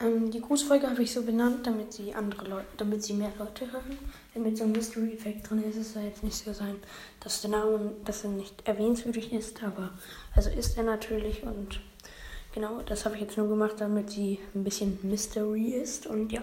Ähm, die Grußfolge habe ich so benannt, damit sie andere Leute, damit sie mehr Leute hören. Damit so ein Mystery-Effekt drin ist, es soll jetzt nicht so sein, dass der Name, dass er nicht erwähnenswürdig ist, aber also ist er natürlich und genau, das habe ich jetzt nur gemacht, damit sie ein bisschen Mystery ist und ja.